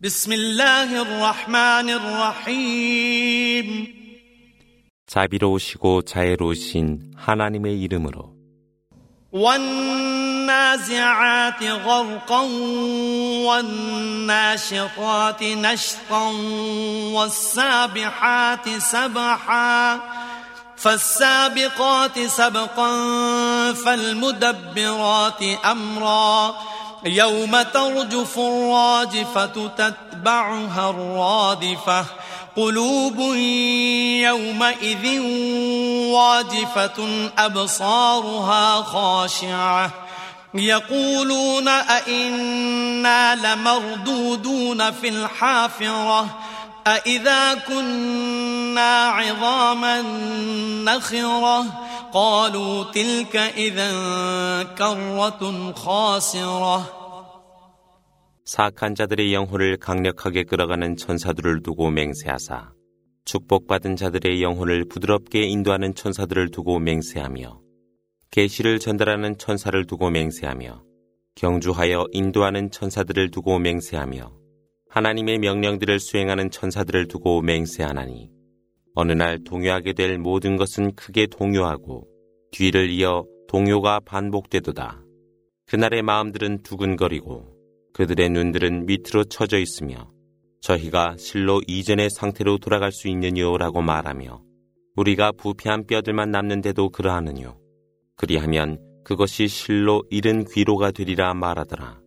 بسم الله الرحمن الرحيم 자비로우시고 자애로우신 하나님의 이름으로 والنازعات غرقا والناشطات نشطا والسابحات سبحا فالسابقات سبقا فالمدبرات امرا يوم ترجف الراجفة تتبعها الرادفة. قلوب يومئذ واجفة أبصارها خاشعة. يقولون أئنا لمردودون في الحافرة. أئذا كنا عظاما نخرة. قالوا تلك إذا كرة خاسرة 사악한 자들의 영혼을 강력하게 끌어가는 천사들을 두고 맹세하사 축복받은 자들의 영혼을 부드럽게 인도하는 천사들을 두고 맹세하며 계시를 전달하는 천사를 두고 맹세하며 경주하여 인도하는 천사들을 두고 맹세하며 하나님의 명령들을 수행하는 천사들을 두고 맹세하나니 어느 날 동요하게 될 모든 것은 크게 동요하고 뒤를 이어 동요가 반복되도다. 그날의 마음들은 두근거리고 그들의 눈들은 밑으로 처져 있으며 저희가 실로 이전의 상태로 돌아갈 수 있느냐라고 말하며 우리가 부패한 뼈들만 남는데도 그러하느뇨. 그리하면 그것이 실로 잃은 귀로가 되리라 말하더라.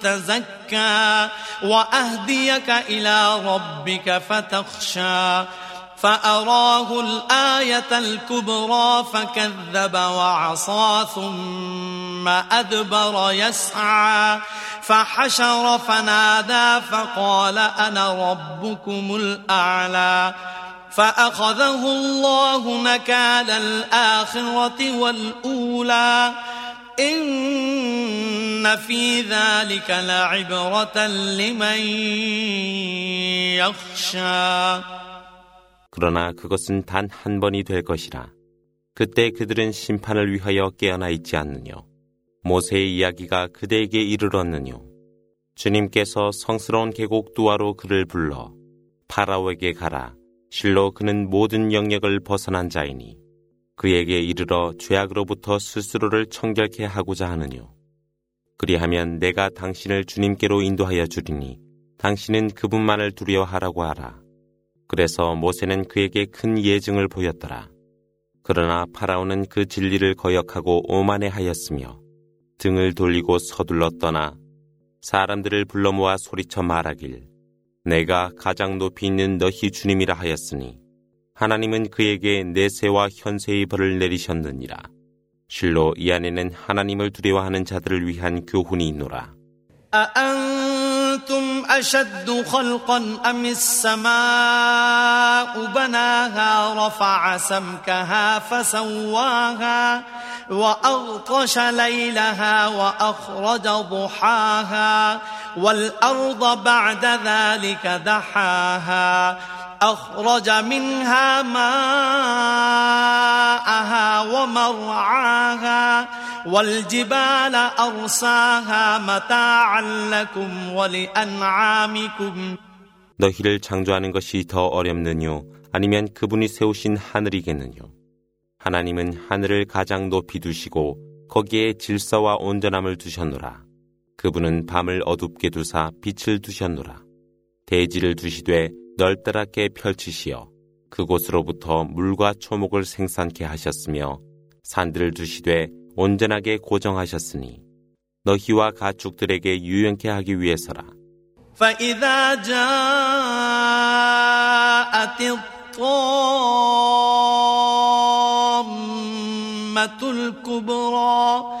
تزكى وأهديك إلى ربك فتخشى فأراه الآية الكبرى فكذب وعصى ثم أدبر يسعى فحشر فنادى فقال أنا ربكم الأعلى فأخذه الله نكال الآخرة والأولى إن في ذلك لعبرة لمن يخشى 그러나 그것은 단 한 번이 될 것이라. 그때 그들은 심판을 위하여 깨어나 있지 않느뇨. 모세의 이야기가 그대에게 이르렀느뇨. 주님께서 성스러운 계곡 두아로 그를 불러 파라오에게 가라. 실로 그는 모든 영역을 벗어난 자이니 그에게 이르러 죄악으로부터 스스로를 청결케 하고자 하느뇨. 그리하면 내가 당신을 주님께로 인도하여 주리니 당신은 그분만을 두려워하라고 하라. 그래서 모세는 그에게 큰 예증을 보였더라. 그러나 파라오는 그 진리를 거역하고 오만해 하였으며 등을 돌리고 서둘러 떠나 사람들을 불러 모아 소리쳐 말하길 내가 가장 높이 있는 너희 주님이라 하였으니 하나님은 그에게 내세와 현세의 벌을 내리셨느니라. 실로 이 안에는 하나님을 두려워하는 자들을 위한 교훈이 있노라. أأنتم أشد خلقا أم السماء بناها رفع سمكها فسواها وأغطش ليلها وأخرج ضحاها والأرض بعد ذلك دحاها أخرج منها ماءها ومرعاها والجبال أرساها متاعا لكم ولأنعامكم 너희를 창조하는 것이 더 어렵느뇨 아니면 그분이 세우신 하늘이겠느뇨 하나님은 하늘을 가장 높이 두시고 거기에 질서와 온전함을 두셨노라 그분은 밤을 어둡게 두사 빛을 두셨노라 대지를 두시되 널따랗게 펼치시어 그곳으로부터 물과 초목을 생산케 하셨으며 산들을 두시되 온전하게 고정하셨으니 너희와 가축들에게 유연케 하기 위해서라. فإذا جاءت الطامة الكبرى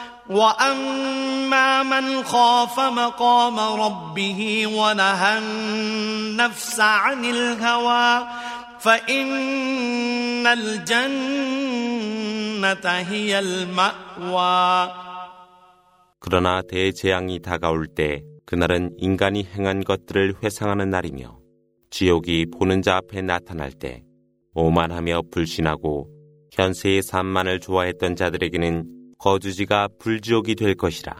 وأما من خاف مقام ربه ونهى النفس عن الهوى فإن الجنة هي المأوى 그러나 대재앙이 다가올 때 그날은 인간이 행한 것들을 회상하는 날이며 지옥이 보는 자 앞에 나타날 때 오만하며 불신하고 현세의 삶만을 좋아했던 자들에게는 거주지가 불지옥이 될 것이라.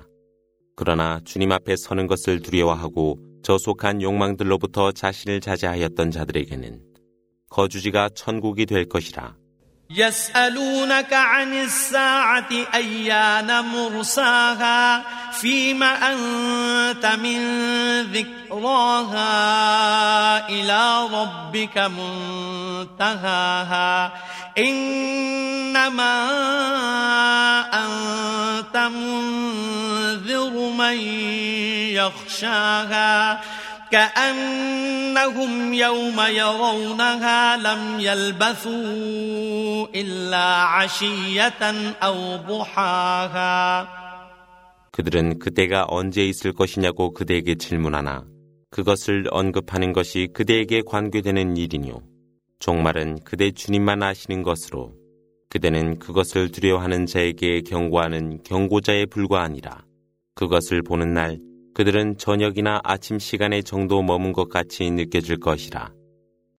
그러나 주님 앞에 서는 것을 두려워하고 저속한 욕망들로부터 자신을 자제하였던 자들에게는 거주지가 천국이 될 것이라. يسألونك عن الساعة أيان مرساها فيما أنت من ذكراها إلى ربك منتهاها إنما أنت منذر من يخشاها كأنهم يوم يرونها لم يلبثوا إلا عشية أو ضحاها 그들은 그때가 언제 있을 것이냐고 그대에게 질문하나 그것을 언급하는 것이 그대에게 관계되는 일이뇨. 종말은 그대 주님만 아시는 것으로 그대는 그것을 두려워하는 자에게 경고하는 경고자에 불과하니라. 그것을 보는 날 그들은 저녁이나 아침 시간에 정도 머문 것 같이 느껴질 것이라.